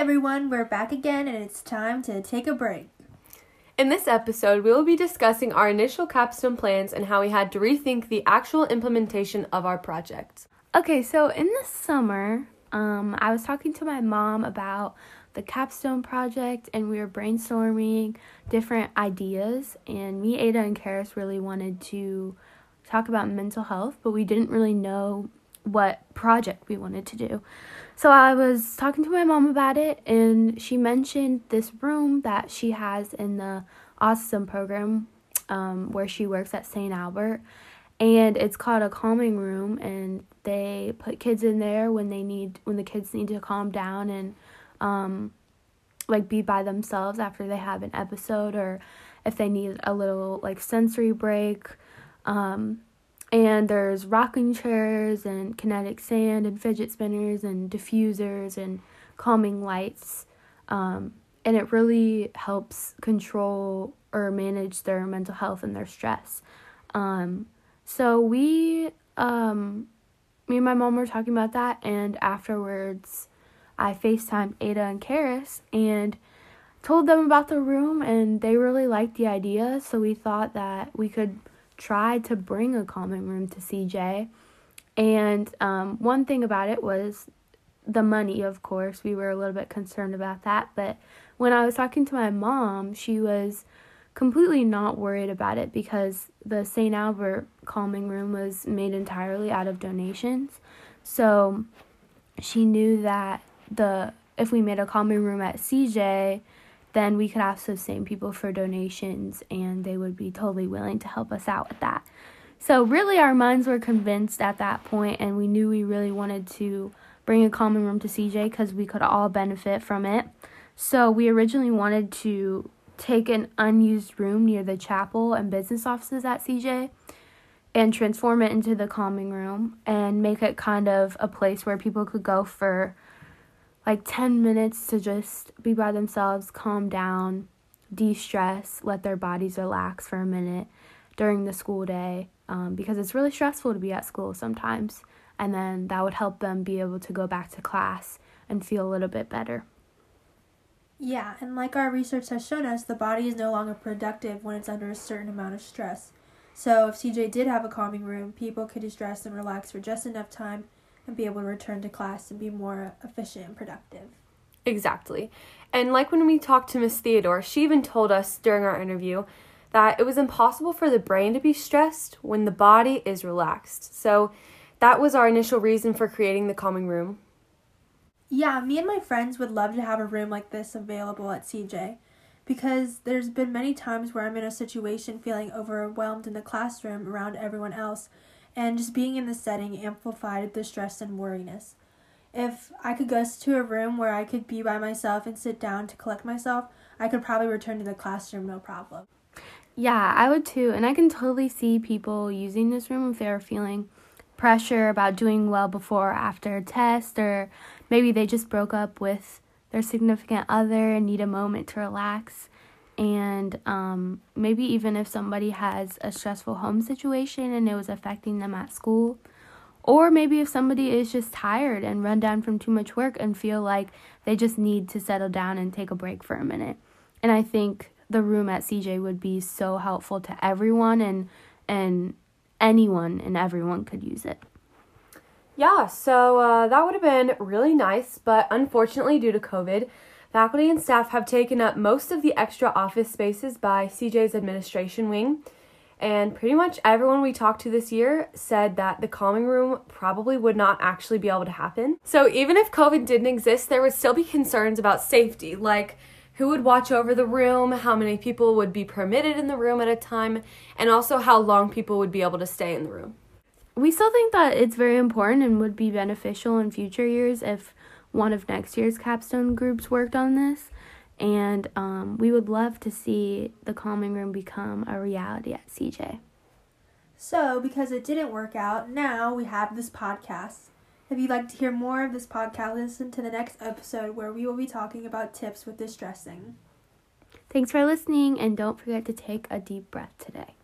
everyone, we're back again and it's time to take a break. In this episode, we will be discussing our initial capstone plans and how we had to rethink the actual implementation of our project. Okay, so in the summer, um, I was talking to my mom about the capstone project and we were brainstorming different ideas. And me, Ada, and Karis really wanted to talk about mental health, but we didn't really know what project we wanted to do. So I was talking to my mom about it, and she mentioned this room that she has in the autism program um, where she works at St. Albert. And it's called a calming room, and they put kids in there when they need when the kids need to calm down and um, like be by themselves after they have an episode or if they need a little like sensory break. Um, and there's rocking chairs and kinetic sand and fidget spinners and diffusers and calming lights. Um, and it really helps control or manage their mental health and their stress. Um, so we, um, me and my mom were talking about that, and afterwards, I FaceTimed Ada and Karis and told them about the room, and they really liked the idea. So we thought that we could try to bring a calming room to CJ. And um, one thing about it was the money, of course. We were a little bit concerned about that. But when I was talking to my mom, she was completely not worried about it because the St. Albert calming room was made entirely out of donations. So she knew that the if we made a calming room at CJ, then we could ask those same people for donations and they would be totally willing to help us out with that. So, really, our minds were convinced at that point, and we knew we really wanted to bring a calming room to CJ because we could all benefit from it. So, we originally wanted to take an unused room near the chapel and business offices at CJ and transform it into the calming room and make it kind of a place where people could go for like 10 minutes to just be by themselves, calm down, de stress, let their bodies relax for a minute during the school day um, because it's really stressful to be at school sometimes. And then that would help them be able to go back to class and feel a little bit better. Yeah, and like our research has shown us, the body is no longer productive when it's under a certain amount of stress. So if CJ did have a calming room, people could distress and relax for just enough time and be able to return to class and be more efficient and productive. Exactly. And like when we talked to Miss Theodore, she even told us during our interview that it was impossible for the brain to be stressed when the body is relaxed. So that was our initial reason for creating the calming room. Yeah, me and my friends would love to have a room like this available at CJ because there's been many times where I'm in a situation feeling overwhelmed in the classroom around everyone else and just being in the setting amplified the stress and worriness. If I could go to a room where I could be by myself and sit down to collect myself, I could probably return to the classroom no problem. Yeah, I would too. And I can totally see people using this room if they're feeling pressure about doing well before or after a test, or maybe they just broke up with their significant other and need a moment to relax and um, maybe even if somebody has a stressful home situation and it was affecting them at school or maybe if somebody is just tired and run down from too much work and feel like they just need to settle down and take a break for a minute. And i think the room at cj would be so helpful to everyone and and anyone and everyone could use it. Yeah so uh, that would have been really nice but unfortunately due to covid Faculty and staff have taken up most of the extra office spaces by CJ's administration wing, and pretty much everyone we talked to this year said that the calming room probably would not actually be able to happen. So even if COVID didn't exist, there would still be concerns about safety, like who would watch over the room, how many people would be permitted in the room at a time, and also how long people would be able to stay in the room. We still think that it's very important and would be beneficial in future years if one of next year's capstone groups worked on this. And um, we would love to see the calming room become a reality at CJ. So, because it didn't work out, now we have this podcast. If you'd like to hear more of this podcast, listen to the next episode where we will be talking about tips with distressing. Thanks for listening, and don't forget to take a deep breath today.